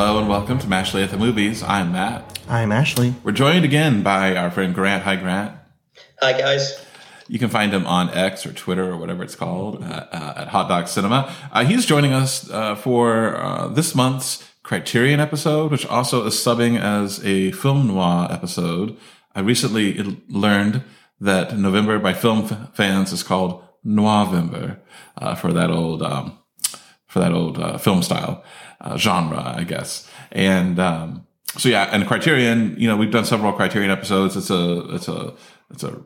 Hello and welcome to Mashley at the Movies. I'm Matt. I'm Ashley. We're joined again by our friend Grant. Hi, Grant. Hi, guys. You can find him on X or Twitter or whatever it's called uh, uh, at Hot Dog Cinema. Uh, he's joining us uh, for uh, this month's Criterion episode, which also is subbing as a film noir episode. I recently learned that November by film f- fans is called Noirvember uh, for that old um, for that old uh, film style uh, genre, I guess. And um, so yeah, and Criterion, you know, we've done several Criterion episodes. It's a it's a it's a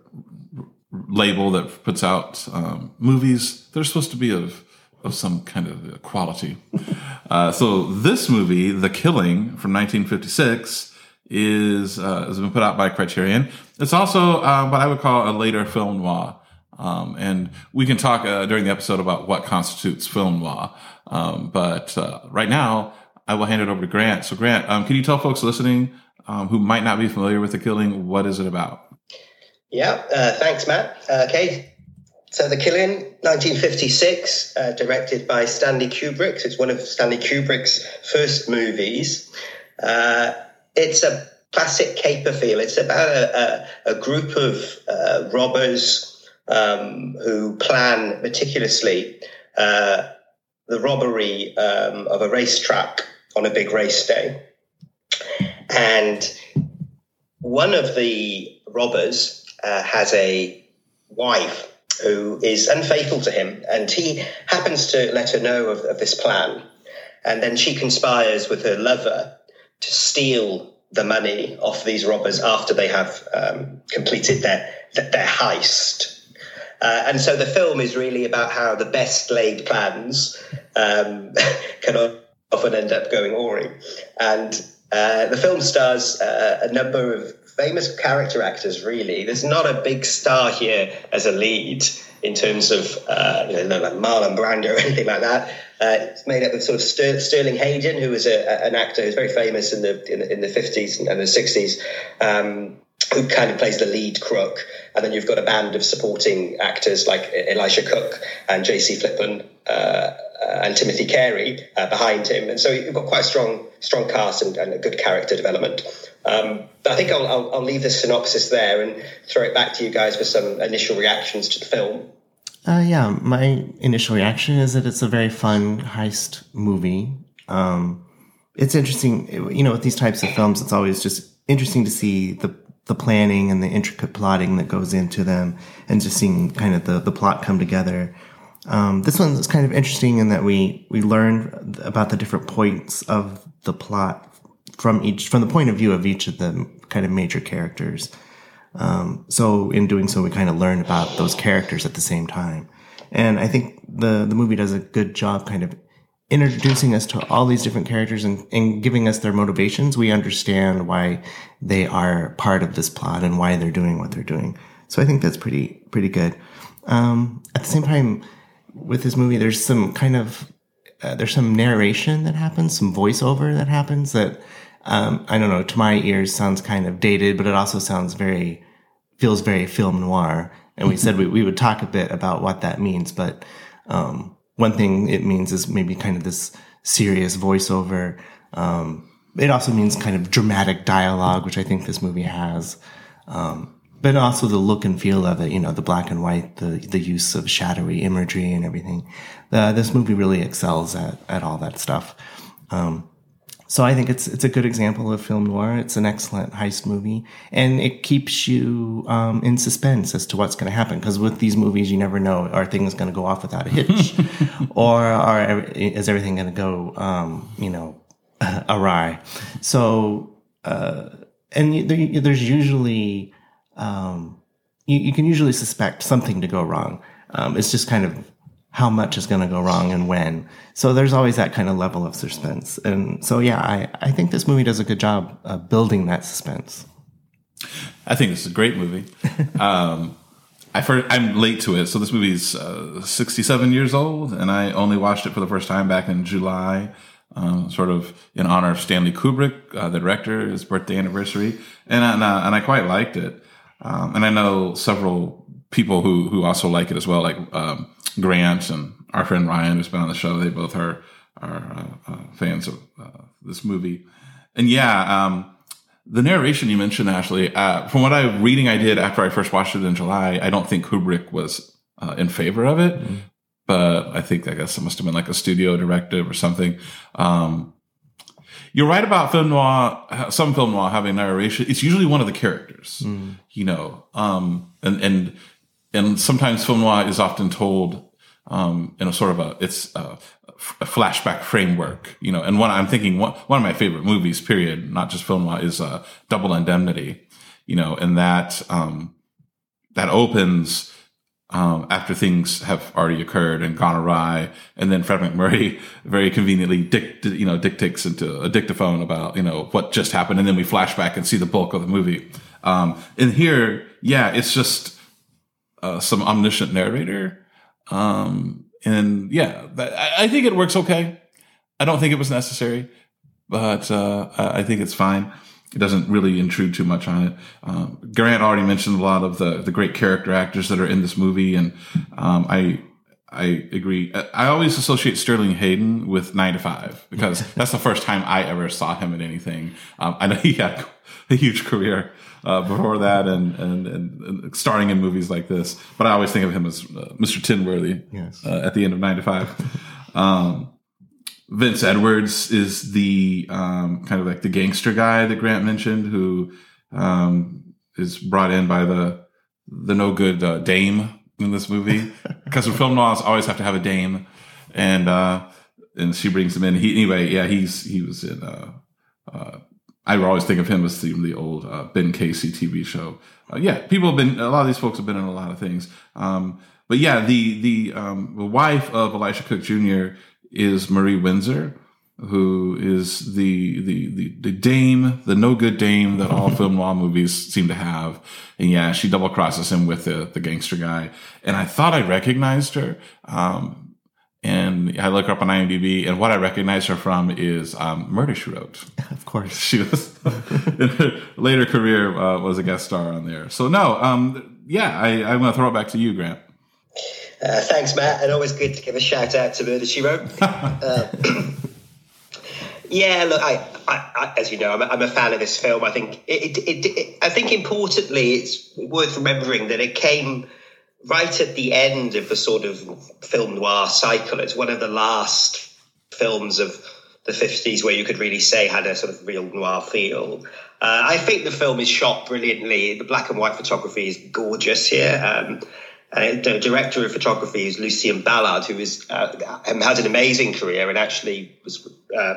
label that puts out um, movies. They're supposed to be of of some kind of quality. uh, so this movie, The Killing from 1956, is uh, has been put out by Criterion. It's also uh, what I would call a later film noir. Um, and we can talk uh, during the episode about what constitutes film noir. Um, but uh, right now, I will hand it over to Grant. So, Grant, um, can you tell folks listening um, who might not be familiar with The Killing what is it about? Yeah, uh, thanks, Matt. Uh, okay, so The Killing, 1956, uh, directed by Stanley Kubrick. It's one of Stanley Kubrick's first movies. Uh, it's a classic caper feel. It's about a, a, a group of robbers um, who plan meticulously uh, the robbery um, of a racetrack on a big race day. And one of the robbers uh, has a wife who is unfaithful to him, and he happens to let her know of, of this plan. And then she conspires with her lover to steal the money off these robbers after they have um, completed their their heist. Uh, and so the film is really about how the best laid plans um, can often end up going awry. And uh, the film stars uh, a number of famous character actors, really. There's not a big star here as a lead in terms of uh, you know, like Marlon Brando or anything like that. Uh, it's made up of sort of Ster- Sterling Hayden, who was a, an actor who's very famous in the in, in the 50s and, the 60s. Um, who kind of plays the lead crook, and then you've got a band of supporting actors like Elisha Cook and Jay C. Flippen uh, uh, and Timothy Carey uh, behind him, and so you've got quite a strong strong cast and, and a good character development. Um, I think I'll, I'll, I'll leave the synopsis there and throw it back to you guys for some initial reactions to the film. Uh, yeah, my initial reaction is that it's a very fun heist movie. Um, it's interesting, you know, with these types of films, it's always just interesting to see the the planning and the intricate plotting that goes into them, and just seeing kind of the the plot come together. Um, this one is kind of interesting in that we we learn about the different points of the plot from each from the point of view of each of the kind of major characters. Um, so in doing so, we kind of learn about those characters at the same time. And I think the, the movie does a good job kind of introducing us to all these different characters and, and giving us their motivations. We understand why they are part of this plot and why they're doing what they're doing. So I think that's pretty, pretty good. Um, at the same time, with this movie, there's some kind of, uh, there's some narration that happens, some voiceover that happens that, um, I don't know, to my ears sounds kind of dated, but it also sounds very, feels very film noir. And we said we, we would talk a bit about what that means. But um, one thing it means is maybe kind of this serious voiceover. Um, it also means kind of dramatic dialogue, which I think this movie has. Um, but also the look and feel of it, you know, the black and white, the, the use of shadowy imagery and everything. Uh, this movie really excels at, at all that stuff. Um, so I think it's it's a good example of film noir. It's an excellent heist movie, and it keeps you um, in suspense as to what's going to happen. Because with these movies, you never know: are things going to go off without a hitch, or are is everything going to go, um, you know, awry? So, uh, and there, there's usually um, you, you, can usually suspect something to go wrong. Um, it's just kind of how much is going to go wrong and when. So there's always that kind of level of suspense. And so, yeah, I, I think this movie does a good job of building that suspense. I think this is a great movie. um, I I'm late to it. So this movie's uh, 67 years old, and I only watched it for the first time back in July. Um, sort of in honor of Stanley Kubrick, uh, the director, his birthday anniversary, and and, uh, and I quite liked it. Um, and I know several people who who also like it as well, like um, Grant and our friend Ryan, who's been on the show. They both are are uh, uh, fans of uh, this movie. And yeah, um, the narration you mentioned, Ashley, uh, from what I reading I did after I first watched it in July, I don't think Kubrick was uh, in favor of it, mm-hmm. but I think I guess it must have been like a studio directive or something. Um, you're right about film noir. Some film noir having narration. It's usually one of the characters, mm. you know, um, and and and sometimes film noir is often told um, in a sort of a it's a, a, flashback framework, you know. And one I'm thinking one one of my favorite movies, period, not just film noir, is uh, Double Indemnity, you know, and that um, that opens um, after things have already occurred and gone awry. And then Fred MacMurray very conveniently dict, you know, dictates into a dictaphone about, you know, what just happened. And then we flash back and see the bulk of the movie. Um, and here, yeah, it's just uh, some omniscient narrator. Um, and yeah, I, I think it works okay. I don't think it was necessary, but uh, I think it's fine it doesn't really intrude too much on it. Um, Grant already mentioned a lot of the the great character actors that are in this movie, and um, I I agree. I always associate Sterling Hayden with Nine to Five because that's the first time I ever saw him in anything. Um, I know he had a huge career uh, before that and, and, and, starring in movies like this, but I always think of him as uh, Mr. Tinsworthy yes. uh, at the end of Nine to Five. Um, Vince Edwards is the um, kind of like the gangster guy that Grant mentioned, who um, is brought in by the the no good uh, dame in this movie because film noirs always have to have a dame, and uh, and she brings him in. He anyway, yeah, he's he was in. Uh, uh, I always think of him as the the old uh, Ben Casey TV show. Uh, yeah, people have been a lot of these folks have been in a lot of things. Um, but yeah, the the um, the wife of Elisha Cook Jr is Marie Windsor, who is the the the, the dame, the no good dame that all film noir movies seem to have. And yeah, she double crosses him with the the gangster guy. And I thought I recognized her. Um, and I look her up on IMDb, and what I recognize her from is um, Murder She Wrote. Of course, she was in her later career uh, was a guest star on there. So no, um, yeah, I, I'm going to throw it back to you, Grant. Uh, thanks, Matt, and always good to give a shout out to Murder She Wrote. uh, yeah, look, I, I, I, as you know, I'm a, I'm a fan of this film. I think it, it, it, I think importantly, it's worth remembering that it came right at the end of the sort of film noir cycle. It's one of the last films of the 50s where you could really say had a sort of real noir feel. Uh, I think the film is shot brilliantly. The black and white photography is gorgeous here. Um, uh, the director of photography is Lucien Ballard, who is uh, had an amazing career and actually was uh,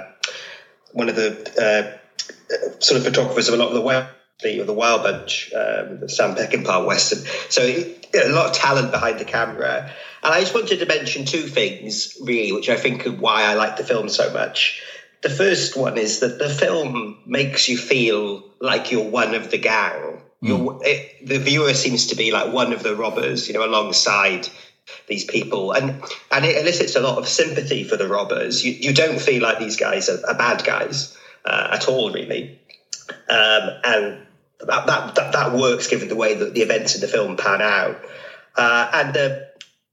one of the uh, sort of photographers of a lot of the Wild, the, the Wild Bunch, um, the Sam Peckinpah Western. So a lot of talent behind the camera. And I just wanted to mention two things, really, which I think are why I like the film so much. The first one is that the film makes you feel like you're one of the gang Mm. It, the viewer seems to be like one of the robbers, you know, alongside these people, and and it elicits a lot of sympathy for the robbers. You you don't feel like these guys are, are bad guys uh, at all, really, um, and that, that, that that works given the way that the events in the film pan out, uh, and the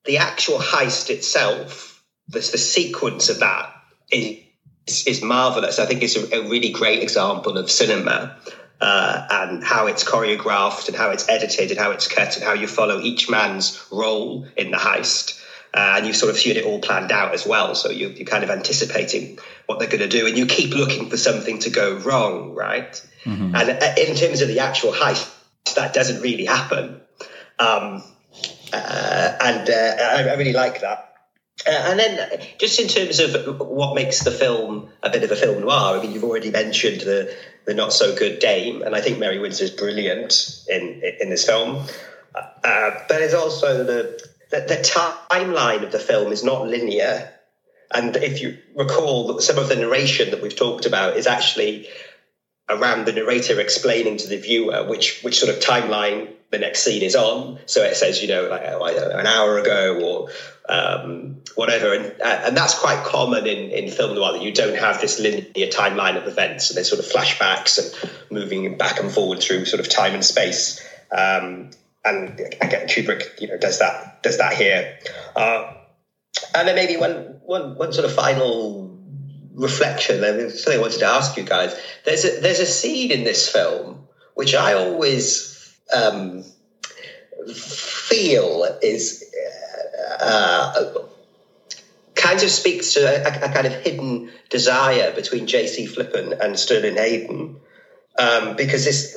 the actual heist itself, the, the sequence of that is is marvelous. I think it's a, a really great example of cinema uh, and how it's choreographed and how it's edited and how it's cut and how you follow each man's role in the heist. Uh, and you've sort of seen it all planned out as well. So you, you're kind of anticipating what they're going to do and you keep looking for something to go wrong, right? Mm-hmm. And uh, in terms of the actual heist, that doesn't really happen. Um, uh, and uh, I, I really like that. Uh, and then, just in terms of what makes the film a bit of a film noir, I mean, you've already mentioned the the not so good Dame, and I think Mary Windsor is brilliant in in this film. Uh, but it's also the, the the timeline of the film is not linear, and if you recall, some of the narration that we've talked about is actually around the narrator explaining to the viewer which which sort of timeline the next scene is on. So it says, you know, like know, an hour ago or um, whatever, and uh, and that's quite common in in film noir that you don't have this linear timeline of events, and there's sort of flashbacks and moving back and forward through sort of time and space. Um, and again, Kubrick, you know, does that does that here. Uh, and then maybe one one one sort of final reflection. There's something I wanted to ask you guys. There's a there's a scene in this film which I always um, feel is uh, kind of speaks to a, a, kind of hidden desire between Jay C. Flippen and Sterling Hayden, um, because this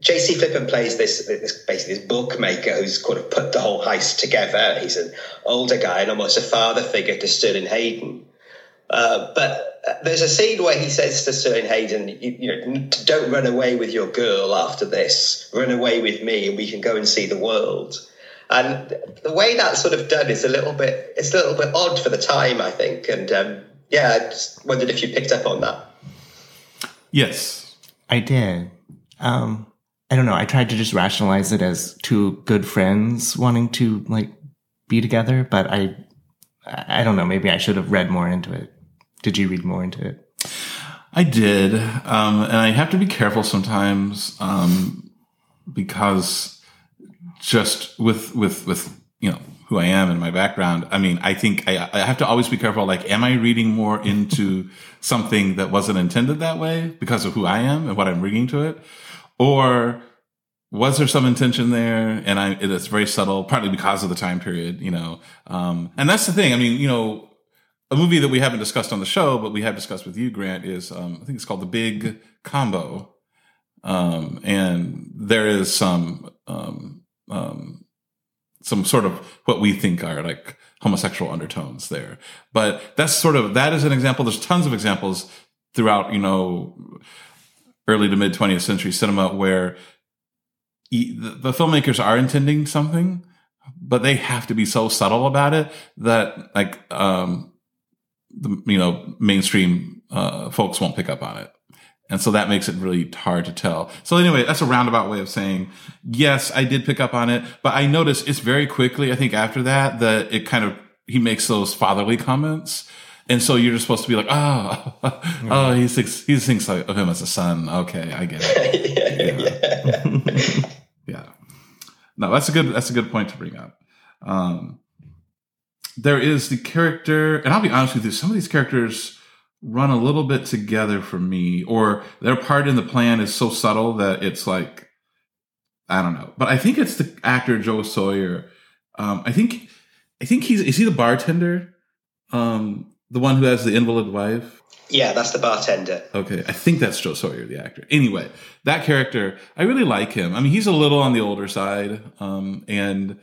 Jay C. Flippen plays this, this basically this bookmaker who's kind of put the whole heist together. He's an older guy and almost a father figure to Sterling Hayden. Uh, but uh, there's a scene where he says to Sterling Hayden, you, you, know, don't run away with your girl after this. Run away with me and we can go and see the world. And the way that's sort of done is a little bit, it's a little bit odd for the time, I think. And um, yeah, I just wondered if you picked up on that. Yes. I did. Um, I don't know. I tried to just rationalize it as two good friends wanting to like be together, but I, I don't know. Maybe I should have read more into it. Did you read more into it? I did, um, and I have to be careful sometimes um, because just with with with you know who I am and my background. I mean, I think I, I have to always be careful. Like, am I reading more into something that wasn't intended that way because of who I am and what I'm bringing to it, or was there some intention there? And I, it's very subtle, partly because of the time period, you know. Um, and that's the thing. I mean, you know, a movie that we haven't discussed on the show, but we have discussed with you, Grant, is um, I think it's called The Big Combo. Um, and there is some um, um, some sort of what we think are like homosexual undertones there. But that's sort of that is an example. There's tons of examples throughout, you know, early to mid 20th century cinema where the, filmmakers are intending something, but they have to be so subtle about it that like um the you know mainstream uh, folks won't pick up on it. And so that makes it really hard to tell. So anyway, that's a roundabout way of saying, yes, I did pick up on it, but I noticed it's very quickly, I think after that, that it kind of, he makes those fatherly comments. And so you're just supposed to be like, oh, oh, he thinks, he thinks of him as a son. Okay. I get it. yeah. yeah. No, that's a good, that's a good point to bring up. Um, there is the character, and I'll be honest with you, some of these characters, run a little bit together for me, or their part in the plan is so subtle that it's like, I don't know. But I think it's the actor Joe Sawyer. Um, I think, I think he's is he the bartender, um, the one who has the invalid wife. Yeah, that's the bartender. Okay, I think that's Joe Sawyer, the actor. Anyway, that character, I really like him. I mean, he's a little on the older side, um, and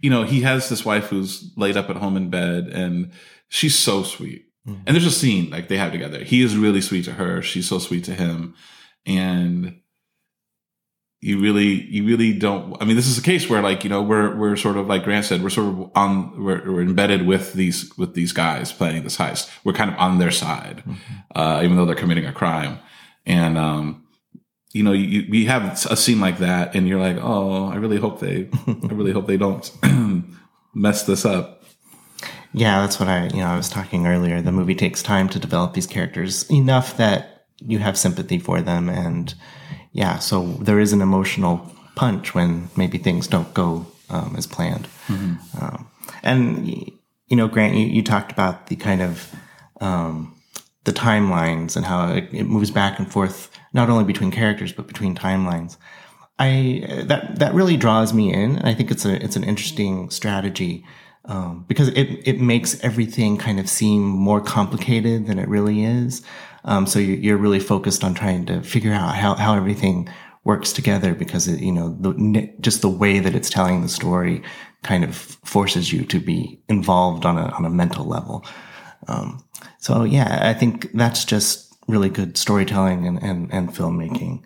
you know, he has this wife who's laid up at home in bed, and she's so sweet Mm-hmm. And there's a scene like they have together. He is really sweet to her. She's so sweet to him. And you really, you really don't, I mean, this is a case where like, you know, we're, we're sort of like Grant said, we're sort of on, we're, we're embedded with these, with these guys planning this heist. We're kind of on their side, mm-hmm. uh, even though they're committing a crime. And, um, you know, you, we have a scene like that and you're like, oh, I really hope they, I really hope they don't mess this up. Yeah, that's what I, you know, I was talking earlier. The movie takes time to develop these characters enough that you have sympathy for them. And yeah, so there is an emotional punch when maybe things don't go um, as planned. Mm-hmm. Um, and, you know, Grant, you, you talked about the kind of, um, the timelines and how it, it, moves back and forth, not only between characters, but between timelines. I, that, that really draws me in. I think it's a, it's an interesting strategy um, because it it makes everything kind of seem more complicated than it really is. Um, so you're really focused on trying to figure out how how everything works together because it, you know the, just the way that it's telling the story kind of forces you to be involved on a on a mental level. Um, so yeah, I think that's just really good storytelling and and, and filmmaking.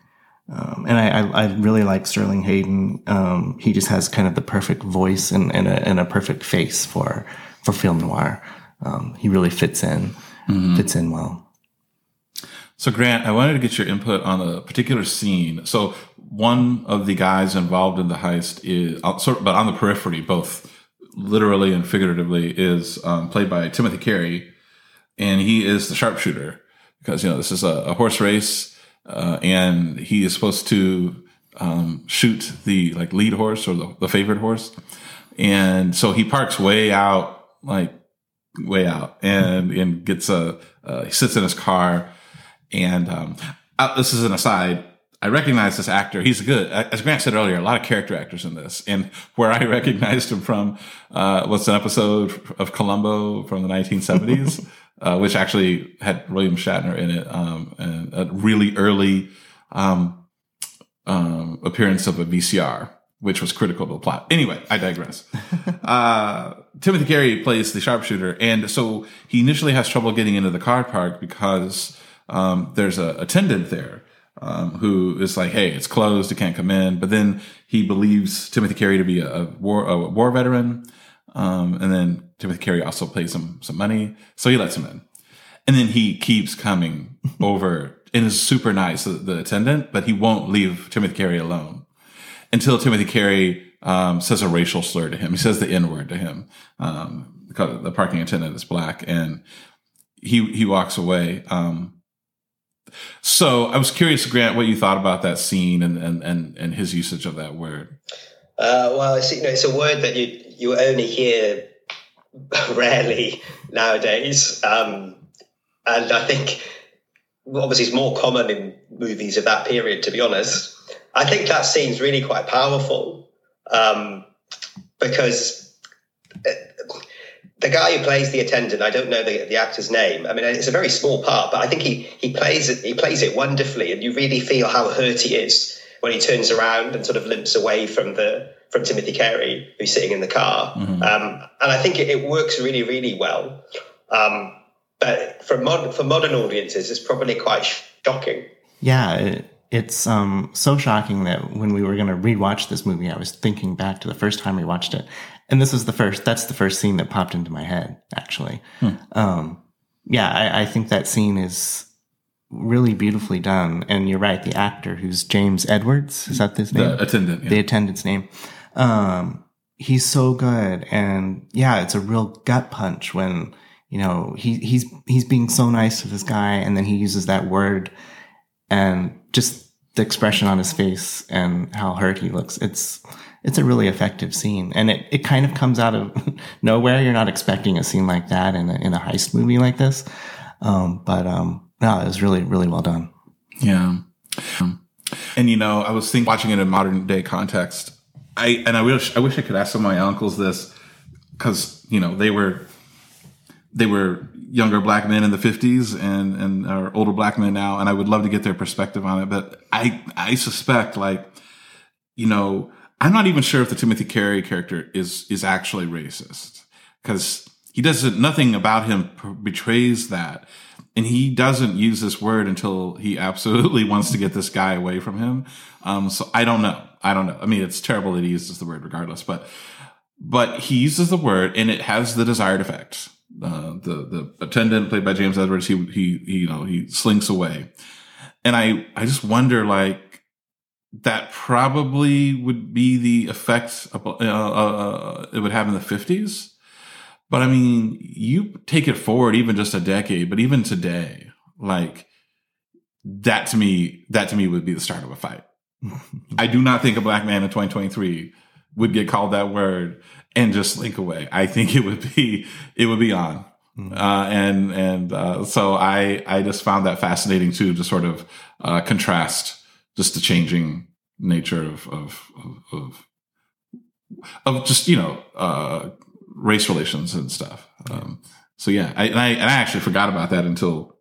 Um, and I, I, really like Sterling Hayden. Um, he just has kind of the perfect voice and, and, a, and a perfect face for, for film noir. Um, he really fits in, mm-hmm. fits in well. So Grant, I wanted to get your input on a particular scene. So one of the guys involved in the heist is, uh, sort of, but on the periphery, both literally and figuratively, is um, played by Timothy Carey, and he is the sharpshooter because you know this is a, a horse race uh, and he is supposed to um, shoot the like lead horse or the, the favorite horse, and so he parks way out like way out and and gets a uh, he sits in his car and um, uh, this is an aside I recognize this actor. He's good. As Grant said earlier, a lot of character actors in this. And where I recognized him from uh, was an episode of Columbo from the 1970s, uh, which actually had William Shatner in it, um, and a really early um, um, appearance of a VCR, which was critical to the plot. Anyway, I digress. uh, Timothy Carey plays the sharpshooter, and so he initially has trouble getting into the car park because um, there's a attendant there um, who is like, "Hey, it's closed. You can't come in." But then he believes Timothy Carey to be a, a war a war veteran, um, and then Timothy Carey also pays him some money, so he lets him in. And then he keeps coming over and is super nice, the, the, attendant, but he won't leave Timothy Carey alone until Timothy Carey um, says a racial slur to him. He says the N word to him um, because the parking attendant is black, and he he walks away. Um, so I was curious, Grant, what you thought about that scene and and and, and his usage of that word. Uh, well, it's, you know, it's a word that you you only hear rarely nowadays, um, and I think obviously it's more common in movies of that period. To be honest, I think that scene's really quite powerful um, because uh, the guy who plays the attendant, I don't know the, the actor's name. I mean, it's a very small part, but I think he he plays it he plays it wonderfully, and you really feel how hurt he is when he turns around and sort of limps away from the from Timothy Carey, who's sitting in the car. Mm-hmm. Um, and I think it, it, works really, really well. Um, but for mod, for modern audiences, it's probably quite shocking. Yeah, it, it's um, so shocking that when we were going to rewatch this movie, I was thinking back to the first time we watched it, and this was the first. That's the first scene that popped into my head. Actually, hmm. um, yeah, I, I, think that scene is really beautifully done. And you're right, the actor who's James Edwards is that his name? The attendant, yeah. the attendant's name. Um, he's so good, and yeah, it's a real gut punch when you know he he's he's being so nice to this guy, and then he uses that word, and just the expression on his face and how hurt he looks. It's it's a really effective scene. And it, it kind of comes out of nowhere. You're not expecting a scene like that in a, in a heist movie like this. Um, but, um, no, it was really, really well done. Yeah. And, you know, I was thinking, watching it in a modern day context, I, and I wish, I wish I could ask some of my uncles this because, you know, they were, they were younger black men in the 50s and and are older black men now and I would love to get their perspective on it but I I suspect like you know I'm not even sure if the Timothy Carey character is is actually racist because he doesn't. Nothing about him betrays that, and he doesn't use this word until he absolutely wants to get this guy away from him. Um, so I don't know. I don't know. I mean, it's terrible that he uses the word regardless, but but he uses the word and it has the desired effect. Uh, the the attendant played by James Edwards, he, he he you know he slinks away, and I I just wonder like that probably would be the effect uh, uh, uh, it would have in the 50s. But I mean, you take it forward even just a decade, but even today, like that to me, that to me would be the start of a fight. I do not think a black man in 2023 would get called that word and just slink away. I think it would be, it would be on. Mm-hmm. Uh, and, and, uh, so I, I just found that fascinating too, to sort of, uh, contrast just the changing nature of of of, of, just you know uh, race relations and stuff. Um, so yeah, I and, I and I actually forgot about that until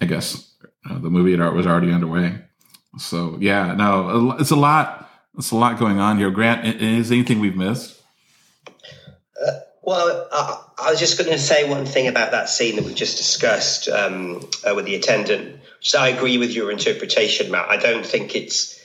I guess uh, the movie art was already underway. So yeah, no, it's a lot. It's a lot going on here. Grant, is anything we've missed? Uh, well, I, I, was just going to say one thing about that scene that we just discussed um, uh, with the attendant. So I agree with your interpretation, Matt. I don't think it's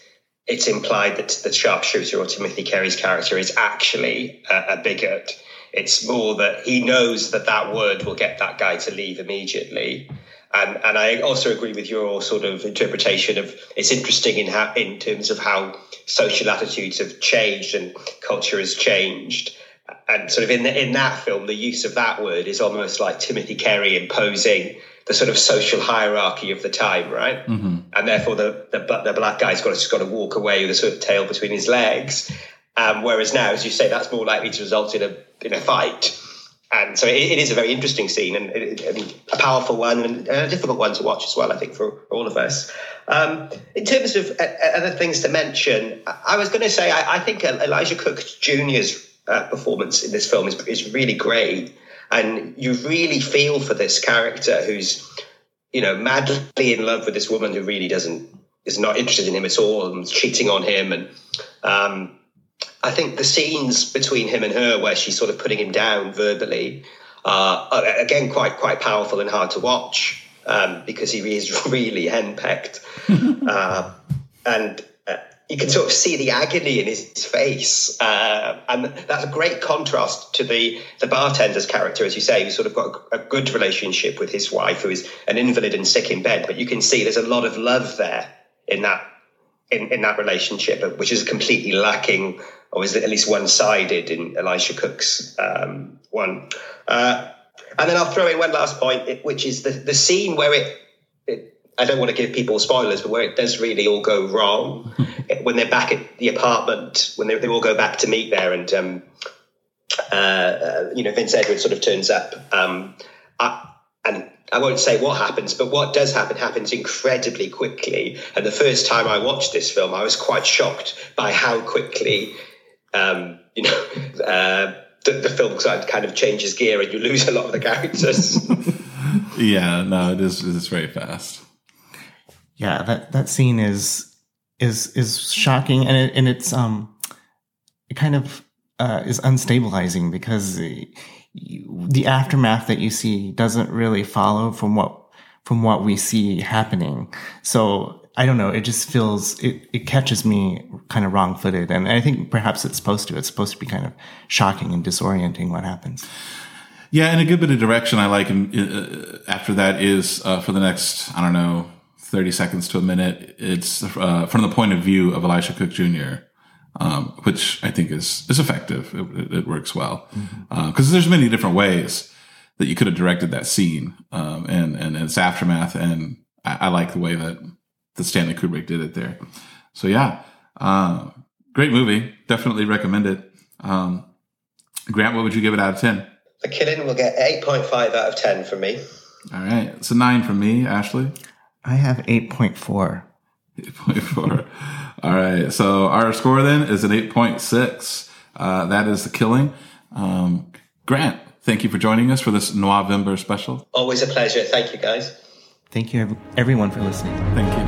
it's implied that the sharpshooter or Timothy Carey's character is actually a, a bigot. It's more that he knows that that word will get that guy to leave immediately. And, and I also agree with your sort of interpretation of it's interesting in how, in terms of how social attitudes have changed and culture has changed. And sort of in the, in that film, the use of that word is almost like Timothy Carey imposing the sort of social hierarchy of the time, right? Mm-hmm. And therefore, the, the, the black guy's got to, just got to walk away with a sort of tail between his legs. Um, whereas now, as you say, that's more likely to result in a in a fight. And so it, it is a very interesting scene and, and, a powerful one and a difficult one to watch as well. I think for, all of us. Um, in terms of uh, other things to mention, I was going to say I, I, think Elijah Cook Jr.'s uh, performance in this film is, is really great, and you really feel for this character who's you know madly in love with this woman who really doesn't is not interested in him at all and cheating on him and. Um, I think the scenes between him and her, where she's sort of putting him down verbally, uh, are again quite quite powerful and hard to watch um, because he is really henpecked, uh, and uh, you can sort of see the agony in his face, uh, and that's a great contrast to the the bartender's character, as you say, who's sort of got a, a good relationship with his wife, who is an invalid and sick in bed. But you can see there's a lot of love there in that in, in that relationship, which is completely lacking or it at least one sided in Elisha Cook's um, one? Uh, and then I'll throw in one last point, which is the, the scene where it, it, I don't want to give people spoilers, but where it does really all go wrong when they're back at the apartment, when they, they all go back to meet there, and um, uh, uh, you know Vince Edwards sort of turns up, um, I, and I won't say what happens, but what does happen happens incredibly quickly. And the first time I watched this film, I was quite shocked by how quickly um, you know, uh, the, the film kind of changes gear and you lose a lot of the characters. yeah, no, it is. It's very fast. Yeah, that that scene is is is shocking, and it, and it's um, it kind of uh, is unstabilizing because the aftermath that you see doesn't really follow from what from what we see happening. So I don't know. It just feels it, it catches me kind of wrong footed, and I think perhaps it's supposed to. It's supposed to be kind of shocking and disorienting what happens. Yeah, and a good bit of direction I like in, uh, after that is uh, for the next I don't know thirty seconds to a minute. It's uh, from the point of view of Elisha Cook Jr. Um, which I think is is effective. It, it works well because mm-hmm. Uh, there's many different ways that you could have directed that scene um, and and its aftermath, and I, I like the way that that Stanley Kubrick did it there. So yeah, uh, great movie. Definitely recommend it. Um, Grant, what would you give it out of 10? The Killing will get 8.5 out of 10 from me. All right. It's a 9 from me, Ashley. I have 8.4. 8.4. All right. So our score then is an 8.6. Uh, that is The Killing. Um, Grant, thank you for joining us for this November special. Always a pleasure. Thank you, guys. Thank you, everyone, for listening. Thank you.